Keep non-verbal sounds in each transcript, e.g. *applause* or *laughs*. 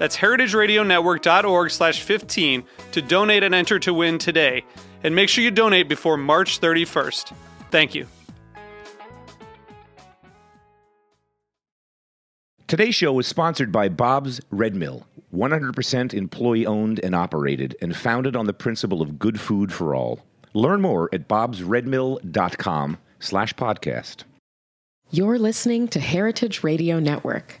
That's heritageradionetwork.org slash 15 to donate and enter to win today. And make sure you donate before March 31st. Thank you. Today's show is sponsored by Bob's Red Mill, 100% employee owned and operated, and founded on the principle of good food for all. Learn more at bobsredmill.com slash podcast. You're listening to Heritage Radio Network.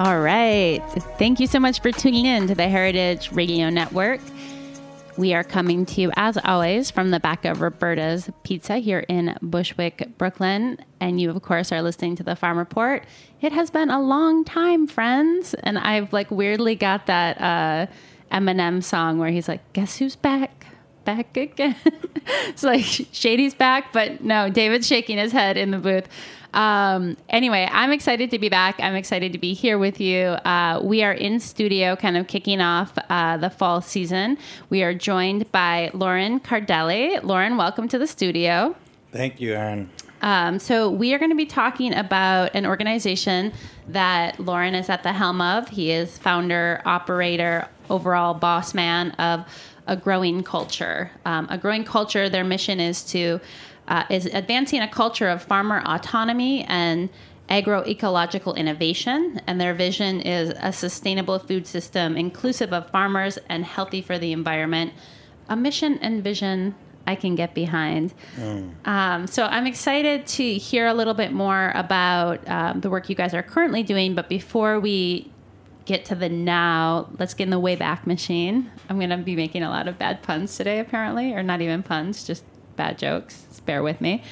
All right. Thank you so much for tuning in to the Heritage Radio Network. We are coming to you, as always, from the back of Roberta's Pizza here in Bushwick, Brooklyn. And you, of course, are listening to the Farm Report. It has been a long time, friends. And I've like weirdly got that uh, Eminem song where he's like, Guess who's back? Back again. *laughs* it's like Shady's back, but no, David's shaking his head in the booth. Um, anyway, I'm excited to be back. I'm excited to be here with you. Uh, we are in studio, kind of kicking off uh, the fall season. We are joined by Loren Cardeli. Loren, welcome to the studio. Thank you, Erin. Um, so, we are going to be talking about an organization that Loren is at the helm of. He is founder, operator, overall boss man of a growing culture. Um, a growing culture, their mission is to uh, is advancing a culture of farmer autonomy and agroecological innovation. And their vision is a sustainable food system inclusive of farmers and healthy for the environment. A mission and vision I can get behind. Mm. Um, so I'm excited to hear a little bit more about um, the work you guys are currently doing. But before we get to the now, let's get in the way back machine. I'm going to be making a lot of bad puns today, apparently, or not even puns, just bad jokes. bear with me.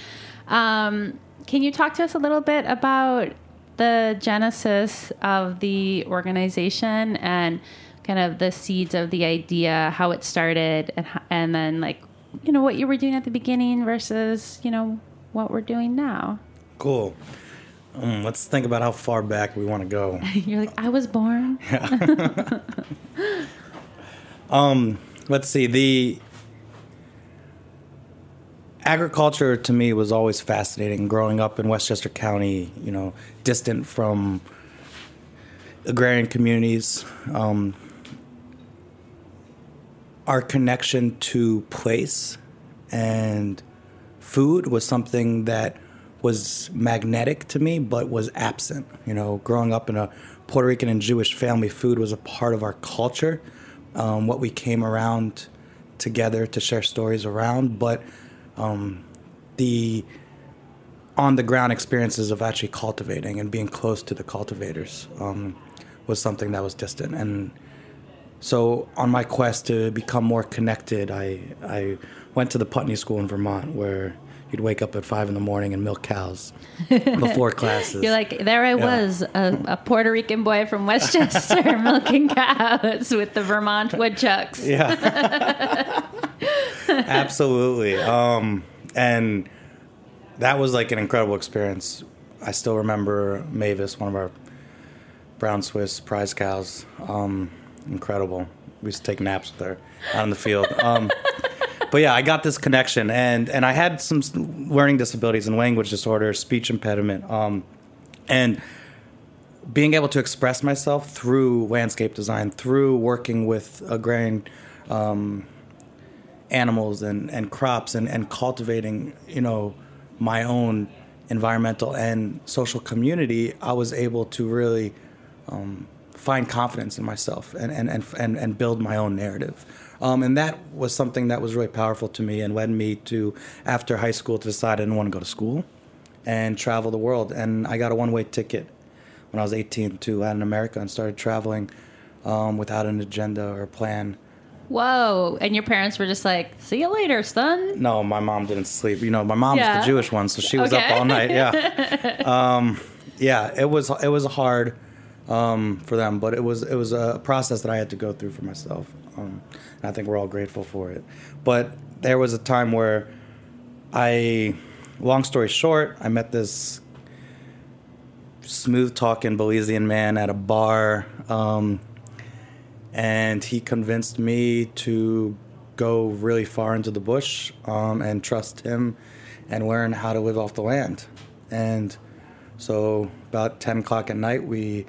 Um, can you talk to us a little bit about the genesis of the organization and kind of the seeds of the idea, how it started, and, and then like you know what you were doing at the beginning versus you know what we're doing now. Cool. Um, let's think about how far back we want to go. *laughs* You're like, I was born. Yeah. *laughs* um, let's see. The agriculture to me was always fascinating. Growing up in Westchester County, you know, distant from agrarian communities, um, our connection to place and food was something that was magnetic to me, but was absent. You know, growing up in a Puerto Rican and Jewish family, food was a part of our culture, um, what we came around together to share stories around, but um, the on the ground experiences of actually cultivating and being close to the cultivators um, was something that was distant. And so, on my quest to become more connected, I I went to the Putney School in Vermont, where you'd wake up at five in the morning and milk cows *laughs* before classes. You're like, there I yeah. was, a, a, Puerto Rican boy from Westchester *laughs* milking cows with the Vermont woodchucks. Yeah. *laughs* Absolutely. Um, and that was like an incredible experience. I still remember Mavis, one of our brown Swiss prize cows. Um, incredible. We used to take naps with her out in the field. Um, but yeah, I got this connection, and and I had some learning disabilities and language disorder, speech impediment, um, and being able to express myself through landscape design, through working with agrarian um, animals and, and crops, and, and cultivating, you know, my own environmental and social community, I was able to really um, find confidence in myself and, and, and, and, and build my own narrative. Um, and that was something that was really powerful to me and led me to, after high school, to decide I didn't want to go to school and travel the world. And I got a one way ticket when I was 18 to Latin America and started traveling um, without an agenda or plan. Whoa. And your parents were just like, see you later, son. No, my mom didn't sleep. You know, my mom's Yeah. the Jewish one, so she was Okay. up all night. Yeah, *laughs* um, yeah. It was it was hard um, for them, but it was it was a process that I had to go through for myself. Um, and I think we're all grateful for it. But there was a time where I, long story short, I met this smooth talking Belizean man at a bar. Um, and he convinced me to go really far into the bush um, and trust him and learn how to live off the land. And so, about 10 o'clock at night, we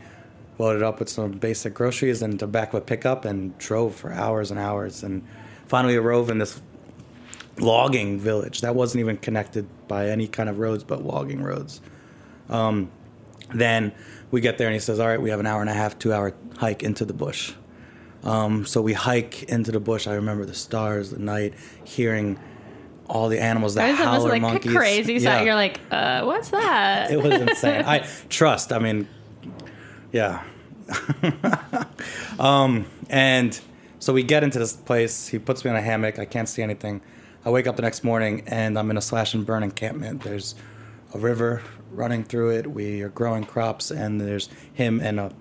loaded up with some basic groceries and tobacco a pickup and drove for hours and hours. And finally, arrived in this logging village that wasn't even connected by any kind of roads but logging roads. Um, then we get there and he says, All right, we have an hour and a half, two hour hike into the bush. Um, so we hike into the bush. I remember the stars, the night, hearing all the animals, that was howler like monkeys. crazy. Yeah. you're like, uh, what's that? it was insane. I *laughs* trust. I mean, yeah. *laughs* um, and so we get into this place. He puts me in a hammock. I can't see anything. I wake up the next morning and I'm in a slash and burn encampment. There's a river running through it. We are growing crops, and there's him and a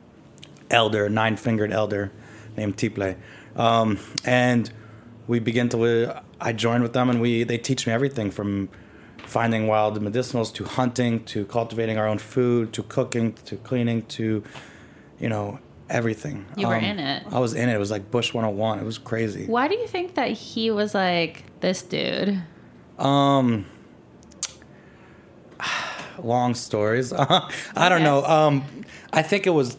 elder, nine fingered elder named Tiple. Um, and we begin to. I join with them, and we they teach me everything from finding wild medicinals to hunting to cultivating our own food to cooking to cleaning to you know everything. Um, You were in it. I was in it. It was like Bush 101. It was crazy. Why do you think that he was like this dude? Um, *sighs* long stories. *laughs* I don't know. Um, I think it was.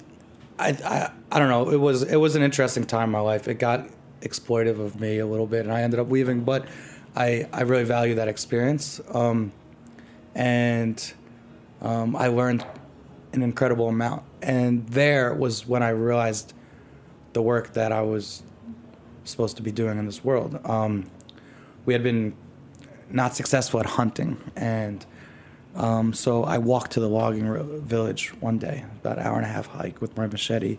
I, I I don't know. It was it was an interesting time in my life. It got exploitive of me a little bit, and I ended up leaving. But I I really value that experience, um, and um, I learned an incredible amount. And there was when I realized the work that I was supposed to be doing in this world. Um, we had been not successful at hunting, and um, so I walked to the logging village one day, about an hour and a half hike with my machete,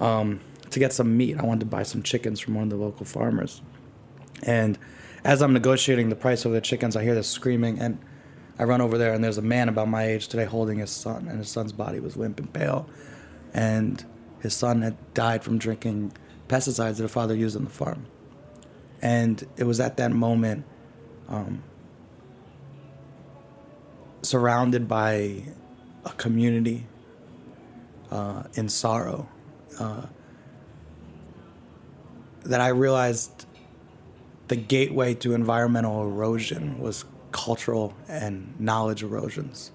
um, to get some meat. I wanted to buy some chickens from one of the local farmers, and as I'm negotiating the price of the chickens, I hear this screaming, and I run over there, and there's a man about my age today holding his son, and his son's body was limp and pale, and his son had died from drinking pesticides that the father used on the farm. And it was at that moment, um, surrounded by a community uh, in sorrow, uh, that I realized the gateway to environmental erosion was cultural and knowledge erosions.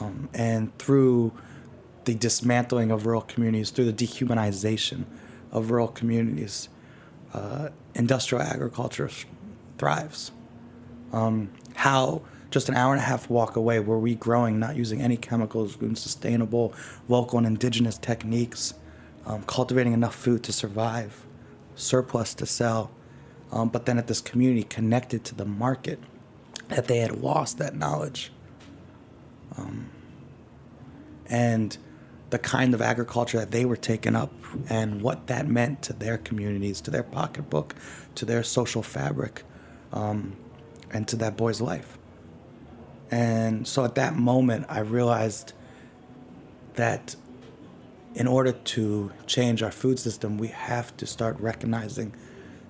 Um, and through the dismantling of rural communities, through the dehumanization of rural communities, uh, industrial agriculture thrives. Um, how just an hour and a half walk away were we growing, not using any chemicals, doing sustainable, local and indigenous techniques, um, cultivating enough food to survive, surplus to sell, um, but then at this community connected to the market, that they had lost that knowledge. Um, and the kind of agriculture that they were taking up and what that meant to their communities, to their pocketbook, to their social fabric, um, and to that boy's life. And so at that moment, I realized that in order to change our food system, we have to start recognizing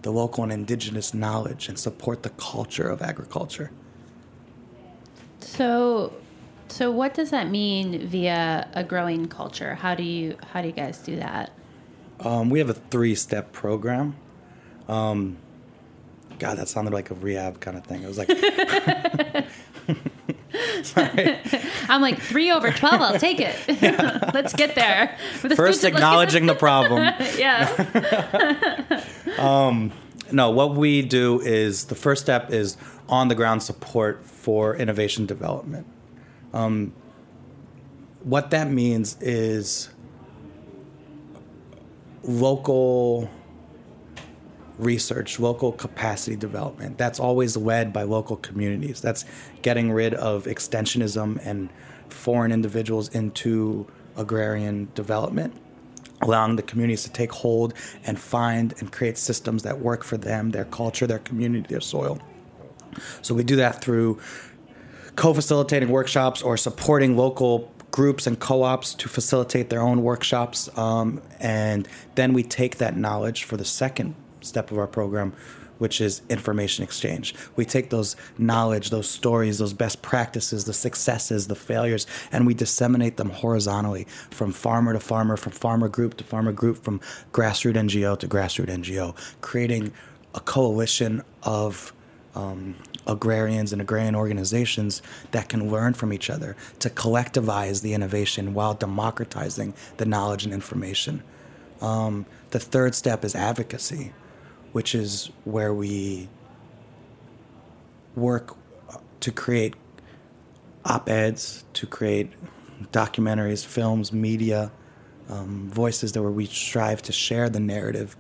the local and indigenous knowledge and support the culture of agriculture. So, So what does that mean via a growing culture? How do you how do you guys do that? Um, we have a three-step program. Um, God, that sounded like a rehab kind of thing. It was like, *laughs* *laughs* *laughs* sorry. I'm like three over twelve. I'll take it. *laughs* *laughs* let's get there. The First, food's- acknowledging the problem. yeah. No, what we do is the first step is on the ground support for innovation development. Um, what that means is local research, local capacity development. That's always led by local communities. That's getting rid of extensionism and foreign individuals into agrarian development allowing the communities to take hold and find and create systems that work for them, their culture, their community, their soil. So we do that through co-facilitating workshops or supporting local groups and co-ops to facilitate their own workshops, um, and then we take that knowledge for the second step of our program, which is information exchange. We take those knowledge, those stories, those best practices, the successes, the failures, and we disseminate them horizontally from farmer to farmer, from farmer group to farmer group, from grassroots NGO to grassroots NGO, creating a coalition of um, agrarians and agrarian organizations that can learn from each other to collectivize the innovation while democratizing the knowledge and information. Um, the third step is advocacy, which is where we work to create op eds, to create documentaries, films, media, um, voices that where we strive to share the narrative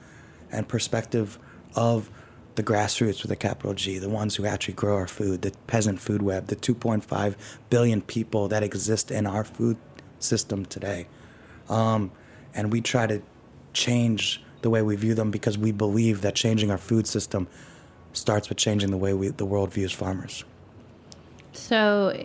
and perspective of the grassroots with a capital G, the ones who actually grow our food, the peasant food web, the 2.5 billion people that exist in our food system today. Um, and we try to change the way we view them because we believe that changing our food system starts with changing the way we, the world views farmers. So,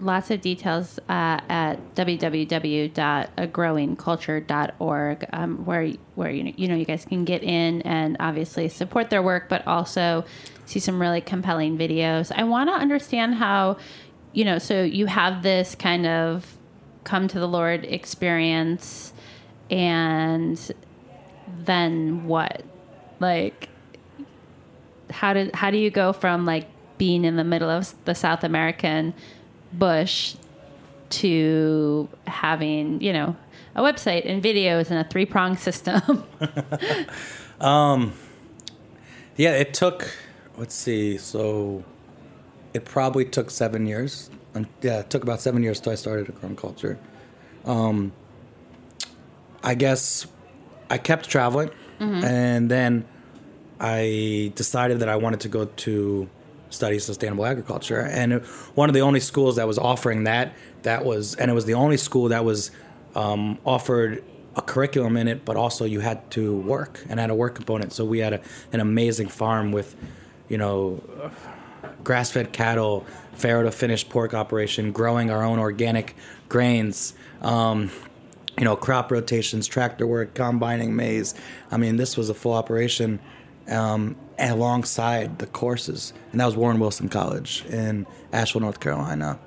lots of details uh, at www.agrowingculture.org, um, where where you know, you know you guys can get in and obviously support their work, but also see some really compelling videos. I want to understand how, you know, so you have this kind of come to the Lord experience, and then what, like how did how do you go from like being in the middle of the South American bush to having you know a website and videos and a three prong system? *laughs* um, Yeah, it took, let's see, so it probably took seven years. Yeah, it took about seven years till I started A Growing Culture. Um, I guess I kept traveling, and then I decided that I wanted to go to study sustainable agriculture. And one of the only schools that was offering that, that was, and it was the only school that was um, offered a curriculum in it, but also you had to work and had a work component. So we had a, an amazing farm with, you know, grass-fed cattle, farrow to finished pork operation, growing our own organic grains. Um, you know, crop rotations, tractor work, combining maize. I mean, this was a full operation um, alongside the courses, and that was Warren Wilson College in Asheville, North Carolina.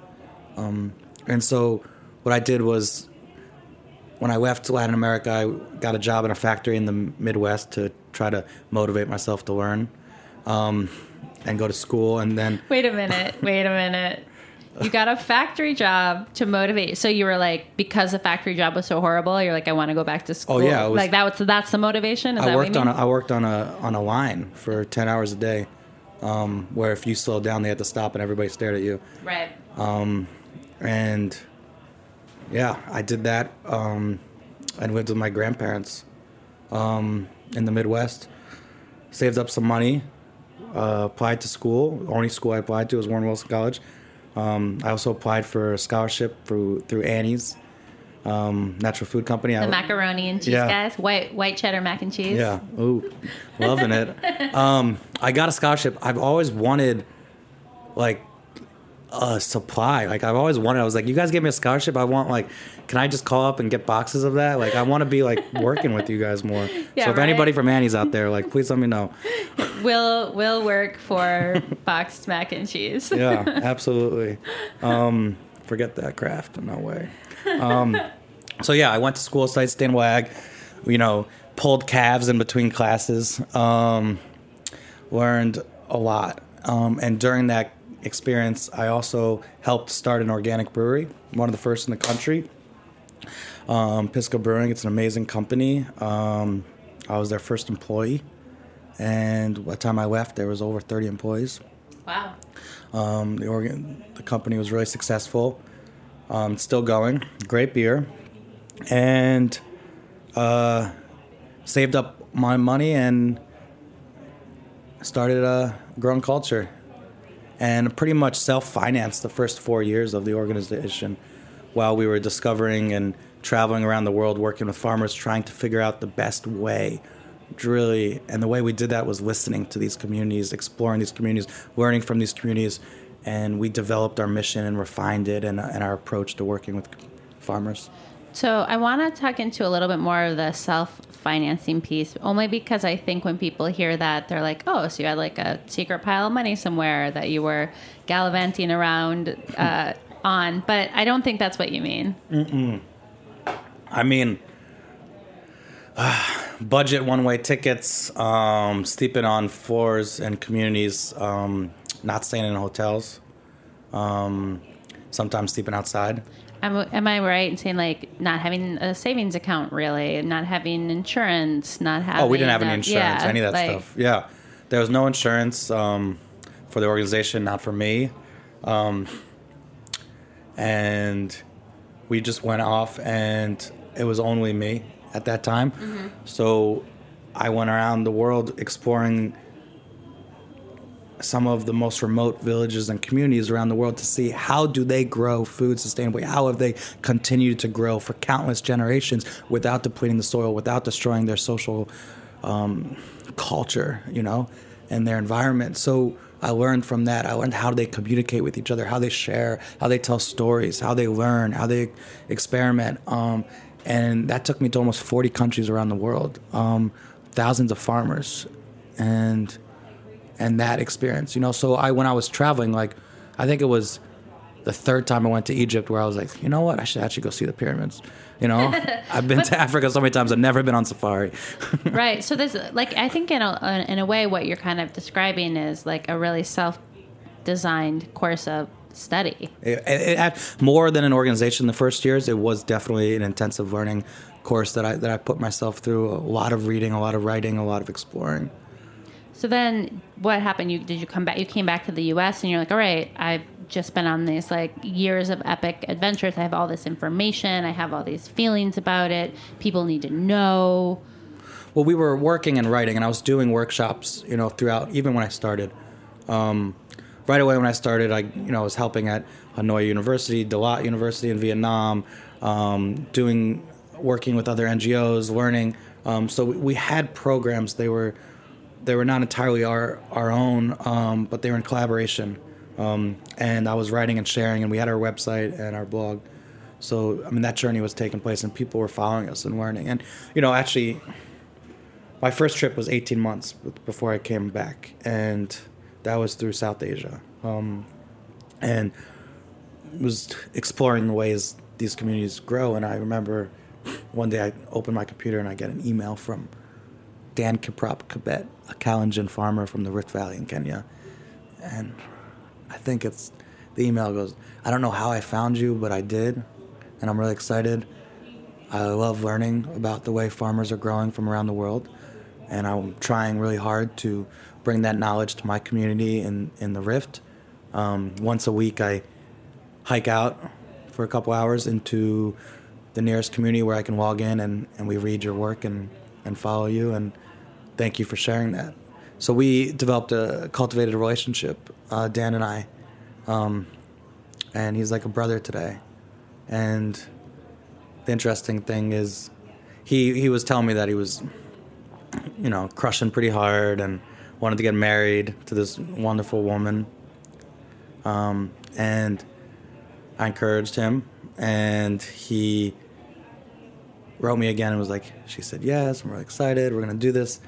Um, and so, what I did was, when I left Latin America, I got a job in a factory in the Midwest to try to motivate myself to learn um, and go to school, and then wait a minute, wait a minute. You got a factory job to motivate. So you were like, because the factory job was so horrible, you're like, I want to go back to school. Oh, yeah, was- like that was that's the motivation. Is I that worked on a. I worked on a on a line for ten hours a day, um, where if you slowed down, they had to stop and everybody stared at you. right. And yeah, I did that. Um, I lived with my grandparents um, in the Midwest. Saved up some money, uh, applied to school. The only school I applied to was Warren Wilson College. Um, I also applied for a scholarship through through Annie's um, Natural Food Company. The I, macaroni and cheese Yeah. guys, white white cheddar mac and cheese. Yeah. Ooh, loving it. *laughs* Um, I got a scholarship. I've always wanted, like, a supply. Like, I've always wanted. I was like, you guys give me a scholarship. I want like, can I just call up and get boxes of that? Like, I want to be like *laughs* working with you guys more. Yeah, so if right. anybody from Annie's out there, like, please let me know. *laughs* Will will work for *laughs* boxed mac and cheese. Yeah, absolutely. Um, forget that craft. No way. Um, so yeah, I went to school, studied Stan Wag, you know, pulled calves in between classes, um, learned a lot. Um, and during that experience, I also helped start an organic brewery, one of the first in the country. Um, Pisgah Brewing, it's an amazing company. Um, I was their first employee, and by the time I left, there was over 30 employees. Wow. Um, the organ, the company was really successful. Um, still going. Great beer, and uh, saved up my money and started a growing culture, and pretty much self-financed the first four years of the organization, while we were discovering and traveling around the world, working with farmers, trying to figure out the best way really. And the way we did that was listening to these communities exploring these communities learning from these communities and we developed our mission and refined it and, and our approach to working with farmers So I want to talk into a little bit more of the self financing piece, only because I think when people hear that, they're like, oh, so you had like a secret pile of money somewhere that you were gallivanting around *laughs* uh, on. But I don't think that's what you mean. i mean *sighs* budget one-way tickets um, sleeping on floors in communities um, not staying in hotels um, sometimes sleeping outside Am, am I right in saying like not having a savings account really, not having insurance, not having? Oh, we didn't have any insurance, yeah, any of that like- stuff. Yeah, there was no insurance um, for the organization, not for me, um, and we just went off, and it was only me at that time. Mm-hmm. So I went around the world exploring some of the most remote villages and communities around the world to see how do they grow food sustainably how have they continued to grow for countless generations without depleting the soil without destroying their social um, culture you know and their environment. So i learned from that. I learned how they communicate with each other how they share how they tell stories how they learn how they experiment um, and that took me to almost 40 countries around the world um, thousands of farmers and and that experience, you know. So I, when I was traveling, like, I think it was the third time I went to Egypt where I was like, you know what, I should actually go see the pyramids. You know, *laughs* I've been to Africa so many times, I've never been on safari. *laughs* right. So this, like I think in a in a way what you're kind of describing is like a really self designed course of study. It, it had more than an organization. The first years, it was definitely an intensive learning course that I that I put myself through. A lot of reading, a lot of writing, a lot of exploring. So then what happened? You did you come back you came back to the US and you're like, "All right, I've just been on these like years of epic adventures. I have all this information. I have all these feelings about it. People need to know." Well, we were working and writing, and I was doing workshops, you know, throughout. Even when I started, um, right away when I started, I, you know, was helping at Hanoi University, Dalat University in Vietnam, um, doing, working with other NGOs, learning. Um, so we, we had programs. They were, they were not entirely our our own, um, but they were in collaboration. Um, and I was writing and sharing, and we had our website and our blog. So I mean, that journey was taking place, and people were following us and learning. And you know, actually, my first trip was 18 months before I came back, and that was through South Asia, um, and was exploring the ways these communities grow. And I remember one day I opened my computer and I get an email from Dan Kiprop Kibet, a Kalenjin farmer from the Rift Valley in Kenya, and I think it's the email goes, I don't know how I found you, but I did, and I'm really excited. I love learning about the way farmers are growing from around the world, and I'm trying really hard to bring that knowledge to my community in, in the Rift. Um, once a week, I hike out for a couple hours into the nearest community where I can log in and, and we read your work and, and follow you, and thank you for sharing that. So we developed a cultivated relationship, uh, Dan and I, um, and he's like a brother today. And the interesting thing is, he he was telling me that he was, you know, crushing pretty hard and wanted to get married to this wonderful woman. Um, and I encouraged him, and he wrote me again and was like, she said yes, I'm really excited, we're gonna do this.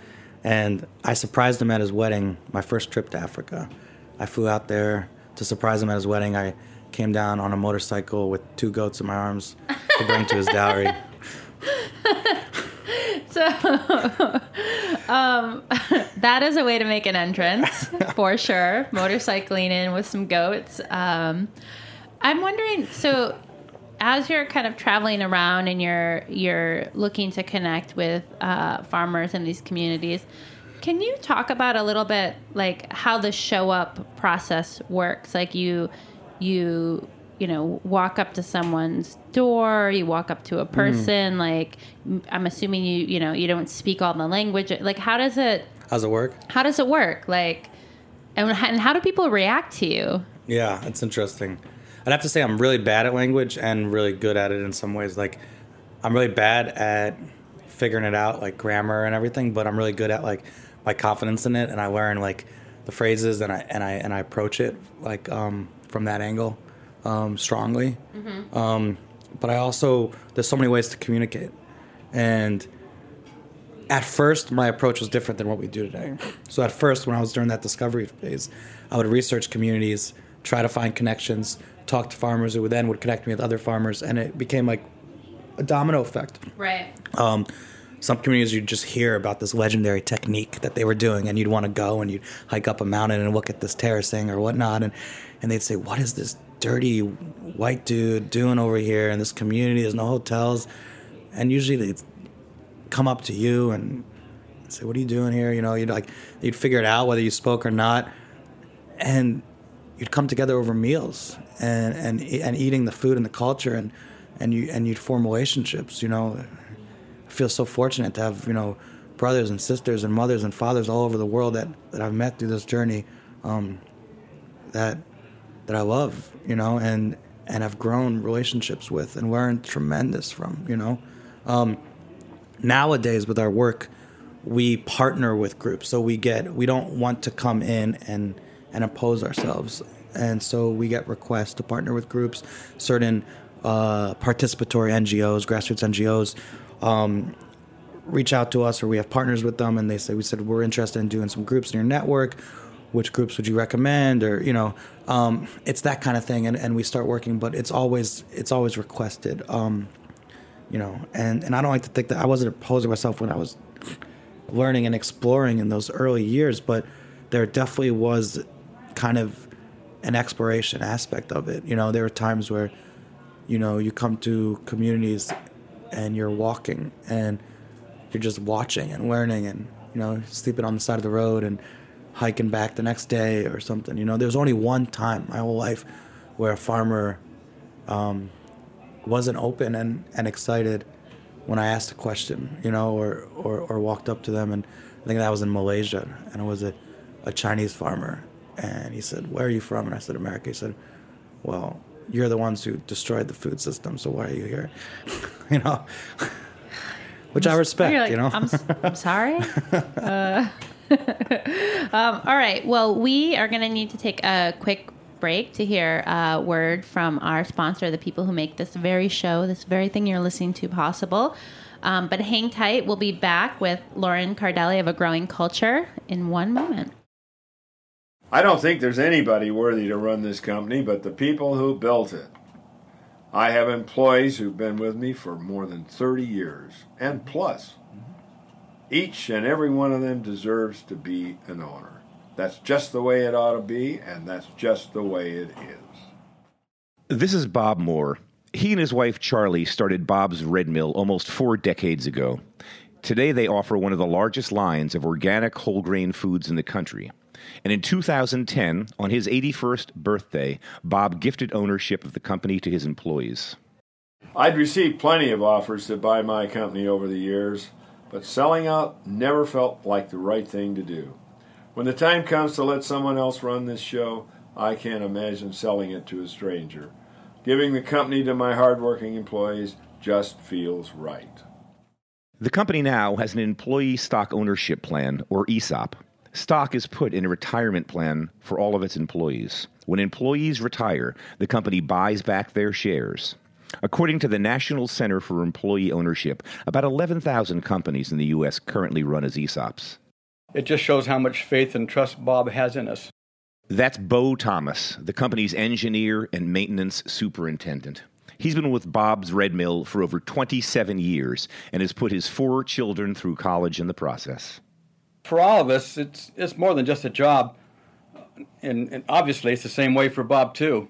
And I surprised him at his wedding, my first trip to Africa. I flew out there to surprise him at his wedding. I came down on a motorcycle with two goats in my arms to bring to his dowry. *laughs* So, um, that is a way to make an entrance for sure. *laughs* Motorcycling in with some goats. Um, I'm wondering. So, as you're kind of traveling around and you're you're looking to connect with uh, farmers in these communities, can you talk about a little bit like how the show up process works? Like you you you know walk up to someone's door you walk up to a person like i'm assuming you you know you don't speak all the language like how does it How's it work? how does it work like and, and how do people react to you Yeah, it's interesting. I'd have to say I'm really bad at language and really good at it in some ways. Like, I'm really bad at figuring it out, like grammar and everything, but I'm really good at like my confidence in it, and I learn like the phrases and I and I and I approach it like um, from that angle um, strongly. Um, but I also there's so many ways to communicate, and at first my approach was different than what we do today. So at first, when I was during that discovery phase, I would research communities, try to find connections, talk to farmers who then would connect me with other farmers, and it became like a domino effect. right Um, some communities you'd just hear about this legendary technique that they were doing, and you'd want to go and you'd hike up a mountain and look at this terracing or whatnot, and and they'd say, "What is this dirty white dude doing over here in this community? There's no hotels," and usually they'd come up to you and say, "What are you doing here?" You know, you'd like you'd figure it out whether you spoke or not, and you'd come together over meals and and and eating the food and the culture and and you and you'd form relationships. You know, I feel so fortunate to have you know brothers and sisters and mothers and fathers all over the world that that I've met through this journey. Um, that that I love, you know, and and have grown relationships with and learned tremendous from, you know. Um, nowadays with our work, we partner with groups, so we get we don't want to come in and and impose ourselves, and so we get requests to partner with groups, certain uh, participatory NGOs, grassroots NGOs. Um, reach out to us or we have partners with them and they say we said we're interested in doing some groups in your network which groups would you recommend or you know um, it's that kind of thing and, and we start working but it's always it's always requested um, you know and, and i don't like to think that i wasn't opposing myself when i was learning and exploring in those early years but there definitely was kind of an exploration aspect of it. You know there were times where you know you come to communities and you're walking and you're just watching and learning and you know sleeping on the side of the road and hiking back the next day or something. You know there's only one time my whole life where a farmer um, wasn't open and, and excited when I asked a question you know or, or, or walked up to them. And I think that was in Malaysia. And it was a, a Chinese farmer and he said where are you from and I said America he said well you're the ones who destroyed the food system so why are you here *laughs* you know *sighs* which I respect, like, you know. I'm, I'm sorry. *laughs* uh, *laughs* um, all right. Well, we are going to need to take a quick break to hear a word from our sponsor, the people who make this very show, this very thing you're listening to possible. Um, but hang tight. We'll be back with Loren Cardeli of A Growing Culture in one moment. I don't think there's anybody worthy to run this company but the people who built it. I have employees who've been with me for more than 30 years and mm-hmm. plus. Each and every one of them deserves to be an owner. That's just the way it ought to be, and that's just the way it is. This is Bob Moore. He and his wife Charlie started Bob's Red Mill almost four decades ago. Today they offer one of the largest lines of organic whole grain foods in the country. And in 2010, on his 81st birthday, Bob gifted ownership of the company to his employees. I'd received plenty of offers to buy my company over the years, but selling out never felt like the right thing to do. When the time comes to let someone else run this show, I can't imagine selling it to a stranger. Giving the company to my hardworking employees just feels right. The company now has an employee stock ownership plan, or ESOP. Stock is put in a retirement plan for all of its employees. When employees retire, the company buys back their shares. According to the National Center for Employee Ownership, about 11,000 companies in the U.S. currently run as ESOPs. It just shows how much faith and trust Bob has in us. That's Bo Thomas, the company's engineer and maintenance superintendent. He's been with Bob's Red Mill for over 27 years and has put his four children through college in the process. For all of us, it's, it's more than just a job. And, and obviously, it's the same way for Bob, too.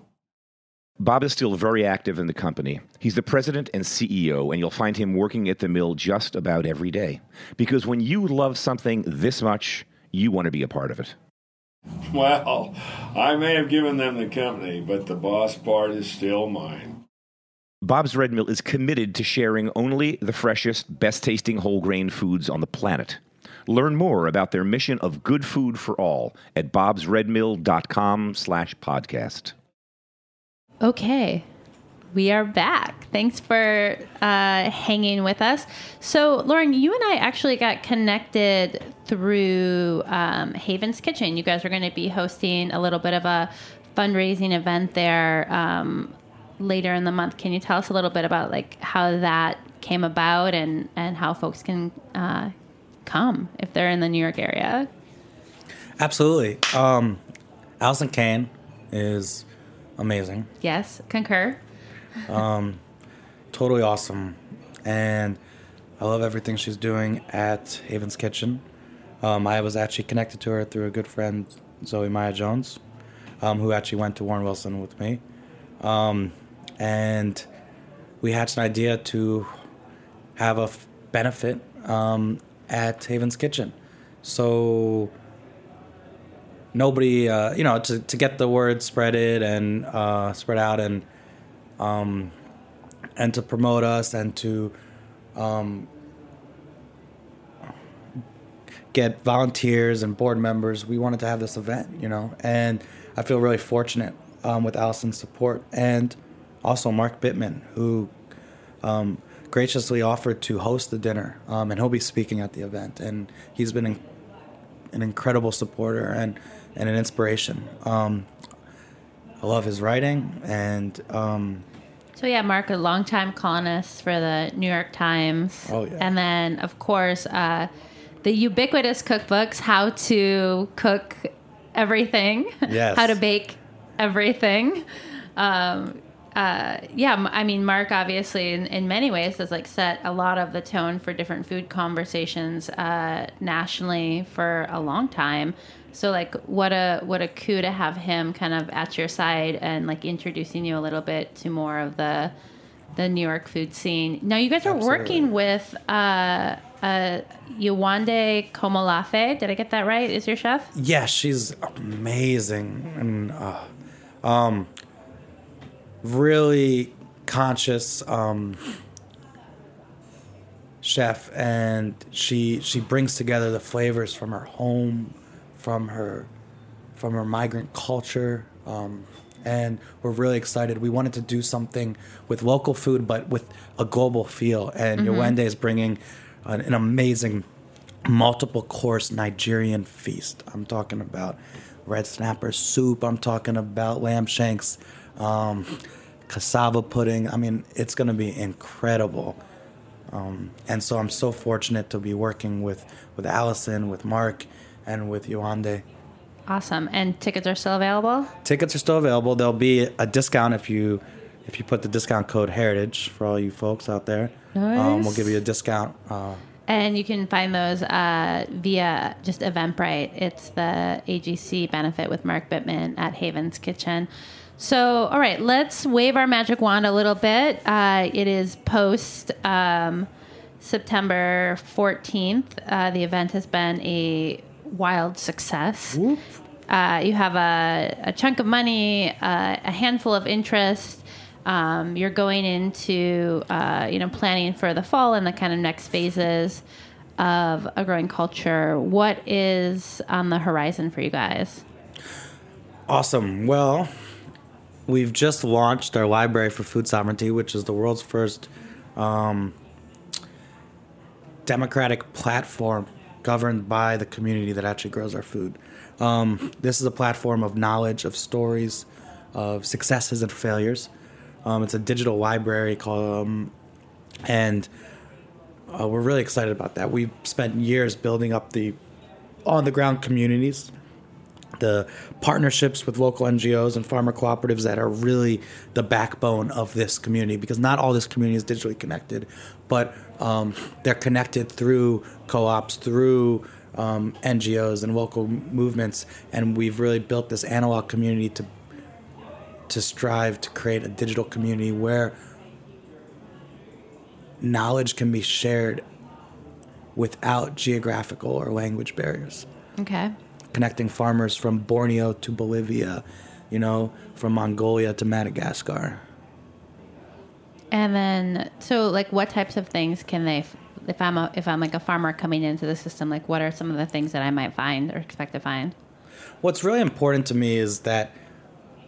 Bob is still very active in the company. He's the president and CEO, and you'll find him working at the mill just about every day. Because when you love something this much, you want to be a part of it. Well, I may have given them the company, but the boss part is still mine. Bob's Red Mill is committed to sharing only the freshest, best tasting whole grain foods on the planet. Learn more about their mission of good food for all at bobsredmill.com slash podcast. Okay. We are back. Thanks for uh, hanging with us. So, Loren, you and I actually got connected through um, Haven's Kitchen. You guys are going to be hosting a little bit of a fundraising event there um, later in the month. Can you tell us a little bit about like how that came about and and how folks can uh, come if they're in the New York area? Absolutely. Um, Alison Cayne is amazing. Yes, concur. um, totally awesome and i love everything she's doing at haven's kitchen um, i was actually connected to her through a good friend zoe maya jones um, who actually went to warren wilson with me um, and we hatched an idea to have a f- benefit um, at haven's kitchen so nobody uh, you know to, to get the word spreaded and uh, spread out and um, and to promote us and to um, get volunteers and board members. We wanted to have this event, you know, and I feel really fortunate um, with Alison's support and also Mark Bittman, who um, graciously offered to host the dinner, um, and he'll be speaking at the event. And he's been in, an incredible supporter and, and an inspiration. Um, I love his writing, and um, So yeah, Mark, a longtime columnist for the New York Times. Oh, yeah. And then of course, uh, the ubiquitous cookbooks, how to cook everything, *laughs* Yes. how to bake everything. Um, uh, yeah, I mean, Mark obviously in, in many ways has like set a lot of the tone for different food conversations uh, nationally for a long time. So like, what a what a coup to have him kind of at your side and like introducing you a little bit to more of the the New York food scene. Now you guys are working with uh, uh, Yewande Komolafe. Did I get that right? Is your chef? yeah, she's amazing and uh, um, really conscious um, chef, and she she brings together the flavors from her home, from her from her migrant culture. Um, and we're really excited. We wanted to do something with local food, but with a global feel. And Yewande is bringing an, an amazing multiple course Nigerian feast. I'm talking about red snapper soup. I'm talking about lamb shanks, um, cassava pudding. I mean, it's going to be incredible. Um, and so I'm so fortunate to be working with, with Alison, with Mark, and with Yewande. Awesome. And tickets are still available. Tickets are still available. There'll be a discount if you if you put the discount code Heritage for all you folks out there. Um, Nice. we'll give you a discount. Uh, And you can find those uh, via just Eventbrite. It's the AGC benefit with Mark Bittman at Haven's Kitchen. So, all right, let's wave our magic wand a little bit. Uh, it is post um, September 14th. Uh, the event has been a wild success. Uh, you have a, a chunk of money, uh, a handful of interest. Um, you're going into uh, you know planning for the fall and the kind of next phases of a growing culture. What is on the horizon for you guys? Awesome. Well, we've just launched our Library for Food Sovereignty, which is the world's first um, democratic platform governed by the community that actually grows our food. Um, this is a platform of knowledge, of stories, of successes and failures. Um, it's a digital library called, um, and uh, we're really excited about that. We've spent years building up the on the ground communities the partnerships with local NGOs and farmer cooperatives that are really the backbone of this community because not all this community is digitally connected, but um, they're connected through co-ops, through um, NGOs and local movements, and we've really built this analog community to to strive to create a digital community where knowledge can be shared without geographical or language barriers Okay. Connecting farmers from Borneo to Bolivia, you know, from Mongolia to Madagascar. And then, so like, what types of things can they? If I'm a, if I'm like a farmer coming into the system, like, what are some of the things that I might find or expect to find? What's really important to me is that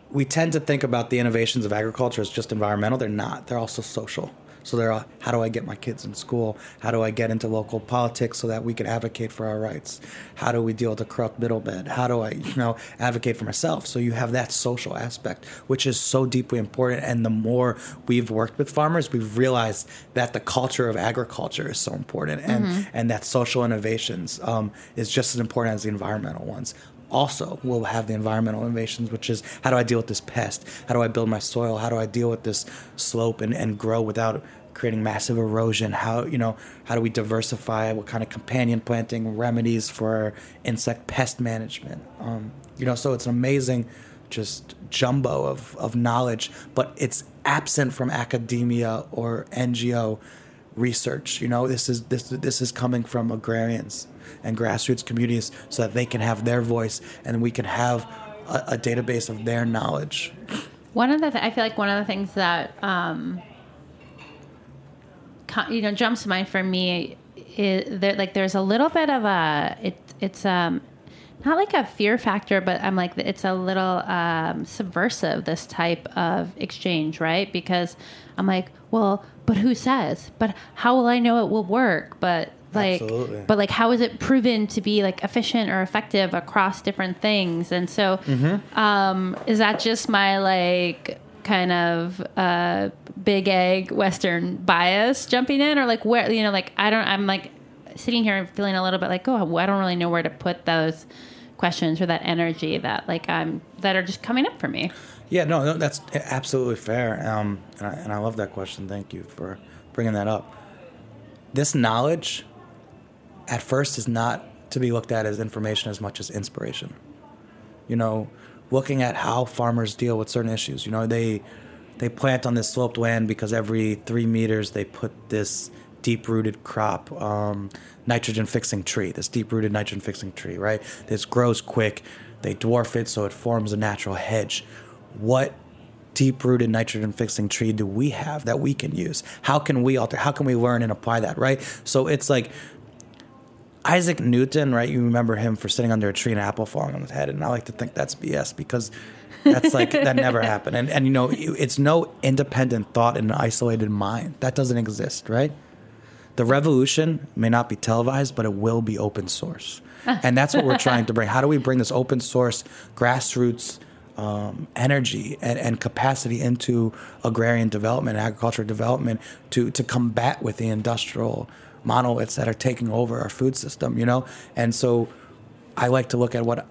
we tend to think about the innovations of agriculture as just environmental. They're not. They're also social. So they're all, how do I get my kids in school? How do I get into local politics so that we can advocate for our rights? How do we deal with the corrupt middlemen? How do I, you know, advocate for myself? So you have that social aspect, which is so deeply important. And the more we've worked with farmers, we've realized that the culture of agriculture is so important, and and that social innovations um, is just as important as the environmental ones also will have the environmental innovations, which is how do I deal with this pest? How do I build my soil? How do I deal with this slope and, and grow without creating massive erosion? How you know how do we diversify? What kind of companion planting remedies for insect pest management? Um, you know, so it's an amazing just jumbo of, of knowledge, but it's absent from academia or NGO research. You know, this is this this is coming from agrarians and grassroots communities so that they can have their voice and we can have a, a database of their knowledge. One of the th- I feel like one of the things that um, you know jumps to mind for me is there like there's a little bit of a it it's um not like a fear factor, but I'm like it's a little um, subversive this type of exchange, right? Because I'm like, well, but who says? But how will I know it will work? But like, Absolutely. but like, how is it proven to be like efficient or effective across different things? And so, um, is that just my like kind of uh, big egg Western bias jumping in, or like where you know, like I don't, I'm like sitting here and feeling a little bit like, oh, I don't really know where to put those questions or that energy that like I'm that are just coming up for me. Yeah, no, no that's absolutely fair. Um, and, I, and I love that question. Thank you for bringing that up. This knowledge, at first, is not to be looked at as information as much as inspiration. You know, looking at how farmers deal with certain issues. You know, they they plant on this sloped land because every three meters they put this deep rooted crop, um, nitrogen fixing tree, this deep rooted nitrogen fixing tree, right? This grows quick. They dwarf it so it forms a natural hedge. What deep rooted nitrogen fixing tree do we have that we can use? How can we alter? How can we learn and apply that, right? So it's like Isaac Newton, right? You remember him for sitting under a tree and an apple falling on his head, and I like to think that's BS because that's like that never *laughs* happened. And and you know, it's no independent thought in an isolated mind. That doesn't exist, right? The revolution may not be televised, but it will be open source, *laughs* and that's what we're trying to bring. How do we bring this open source, grassroots? Um, energy and, and capacity into agrarian development, agricultural development to to combat with the industrial monoliths that are taking over our food system, you know? And so I like to look at what,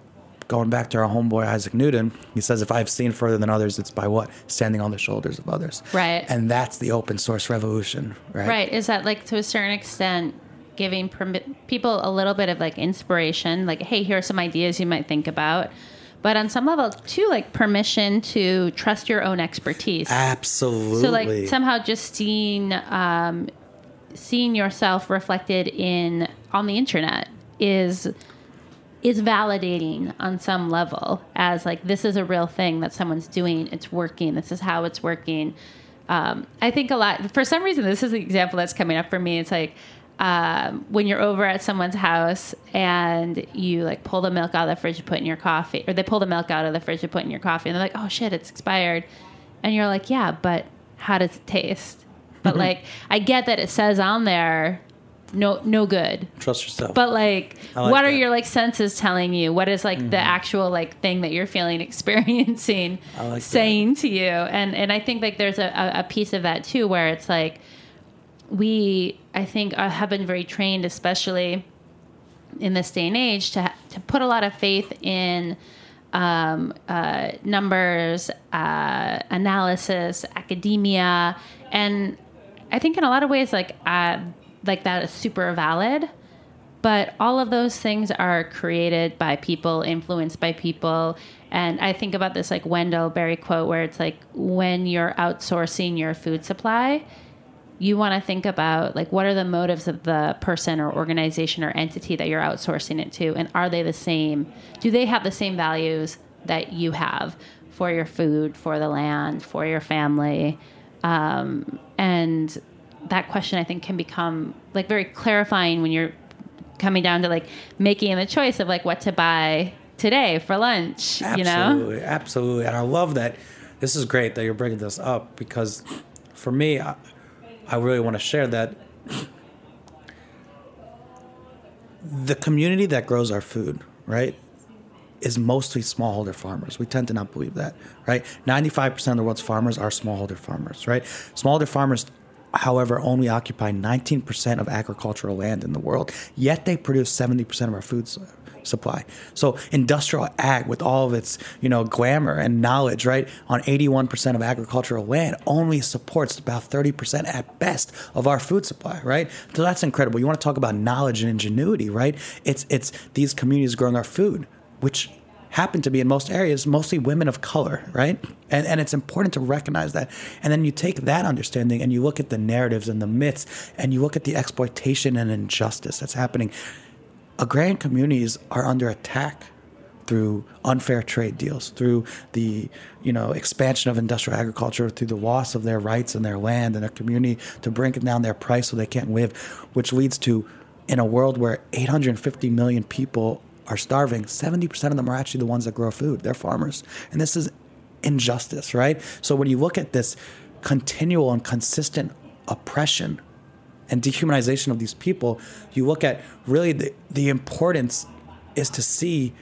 going back to our homeboy Isaac Newton, he says, if I've seen further than others, it's by what? Standing on the shoulders of others. Right. And that's the open source revolution, right? Right. Is that like to a certain extent giving permi- people a little bit of like inspiration, like, hey, here are some ideas you might think about. But on some level, too, like permission to trust your own expertise. Absolutely. So, like, somehow just seeing um, seeing yourself reflected in on the internet is is validating on some level as like this is a real thing that someone's doing. It's working. This is how it's working. Um, i think a lot for some reason this is the example that's coming up for me. It's like um, when you're over at someone's house and you like pull the milk out of the fridge to put in your coffee or they pull the milk out of the fridge to put in your coffee and they're like oh shit it's expired. And you're like yeah but how does it taste? But like i get that it says on there no no good Trust yourself. but like, like what are your like senses telling you? What is like the actual like thing that you're feeling, *laughs* experiencing, like that. saying to you? And and I think like there's a, a, a piece of that too, where it's like we I think uh, have been very trained, especially in this day and age, to to put a lot of faith in um, uh, numbers, uh, analysis, academia, and I think in a lot of ways, like uh, like that is super valid. But all of those things are created by people, influenced by people. And I think about this like Wendell Berry quote where it's like when you're outsourcing your food supply, you want to think about like what are the motives of the person or organization or entity that you're outsourcing it to and are they the same do they have the same values that you have for your food for the land for your family um, and that question i think can become like very clarifying when you're coming down to like making the choice of like what to buy today for lunch absolutely, you know absolutely and i love that this is great that you're bringing this up because for me I, I really want to share that the community that grows our food, right, is mostly smallholder farmers. We tend to not believe that, right? 95% of the world's farmers are smallholder farmers, right? Smallholder farmers, however, only occupy 19% of agricultural land in the world, yet they produce 70% of our food supply. So industrial ag with all of its, you know, glamour and knowledge, right, on 81% of agricultural land only supports about 30% at best of our food supply, right? So that's incredible. You want to talk about knowledge and ingenuity, right? It's it's these communities growing our food, which happen to be in most areas mostly women of color, right? And, and it's important to recognize that. And then you take that understanding and you look at the narratives and the myths and you look at the exploitation and injustice that's happening agrarian communities are under attack through unfair trade deals, through the you know expansion of industrial agriculture, through the loss of their rights and their land and their community to bring down their price so they can't live, which leads to in a world where 850 million people are starving, 70% of them are actually the ones that grow food. They're farmers. And this is injustice, right? So when you look at this continual and consistent oppression and dehumanization of these people, you look at really the, the importance is to see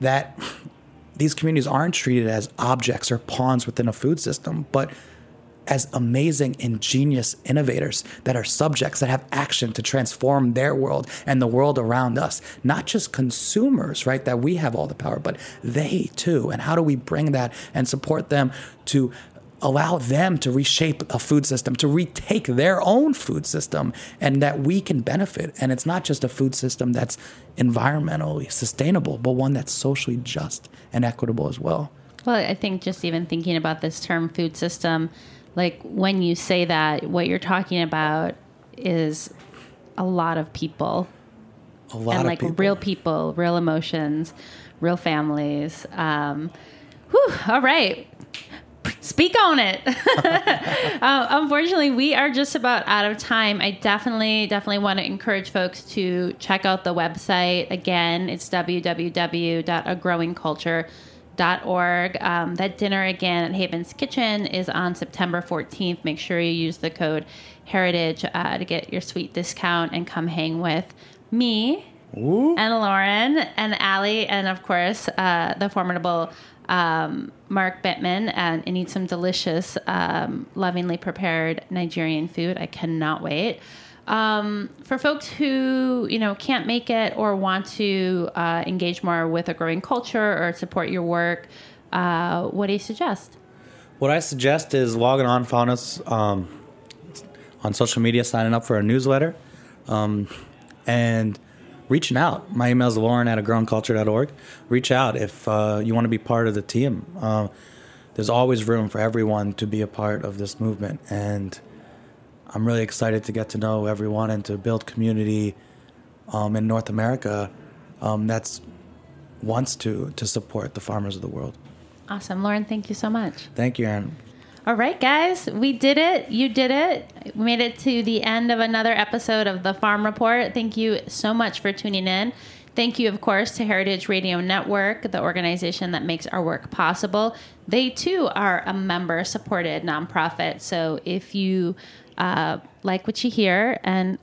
that *laughs* these communities aren't treated as objects or pawns within a food system, but as amazing, ingenious innovators that are subjects that have action to transform their world and the world around us. Not just consumers, right? That we have all the power, but they too. And how do we bring that and support them to allow them to reshape a food system, to retake their own food system, and that we can benefit. And it's not just a food system that's environmentally sustainable, but one that's socially just and equitable as well. Well, I think just even thinking about this term food system, like when you say that, what you're talking about is a lot of people. A lot and of like people. real people, real emotions, real families. Um, whew, all right speak on it. uh, *laughs* unfortunately, we are just about out of time. I definitely, definitely want to encourage folks to check out the website. Again, it's www.agrowingculture.org. Um, that dinner again at Haven's Kitchen is on September 14th. Make sure you use the code Heritage uh, to get your sweet discount and come hang with me Ooh. and Loren and Allie, and of course, uh, the formidable um, Mark Bittman and, and, eat some delicious, um, lovingly prepared Nigerian food. I cannot wait. Um, for folks who you know can't make it or want to uh, engage more with a growing culture or support your work, uh, what do you suggest? What I suggest is logging on, following us um, on social media, signing up for our newsletter, um, and reaching out. My email is loren at agrowingculture.org. Reach out if uh, you want to be part of the team. Uh, there's always room for everyone to be a part of this movement. And I'm really excited to get to know everyone and to build community um, in North America um, that's wants to to support the farmers of the world. Awesome, Loren. Thank you so much. Thank you, Erin. All right, guys, we did it. You did it. We made it to the end of another episode of the Farm Report. Thank you so much for tuning in. Thank you, of course, to Heritage Radio Network, the organization that makes our work possible. They too are a member supported nonprofit. So if you uh, like what you hear, and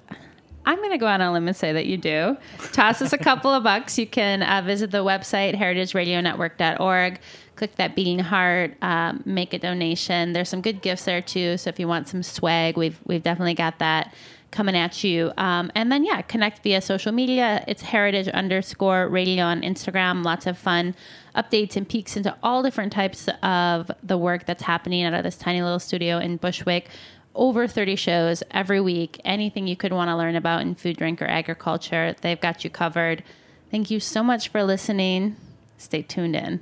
I'm going to go out on a limb and say that you do, toss us a couple of bucks. You can uh, visit the website, heritageradionetwork.org click that beating heart, um, make a donation. There's some good gifts there too. So if you want some swag, we've we've definitely got that coming at you. Um, and then, yeah, connect via social media. It's heritage underscore radio on Instagram. Lots of fun updates and peeks into all different types of the work that's happening out of this tiny little studio in Bushwick. Over 30 shows every week. Anything you could want to learn about in food, drink, or agriculture, they've got you covered. Thank you so much for listening. Stay tuned in.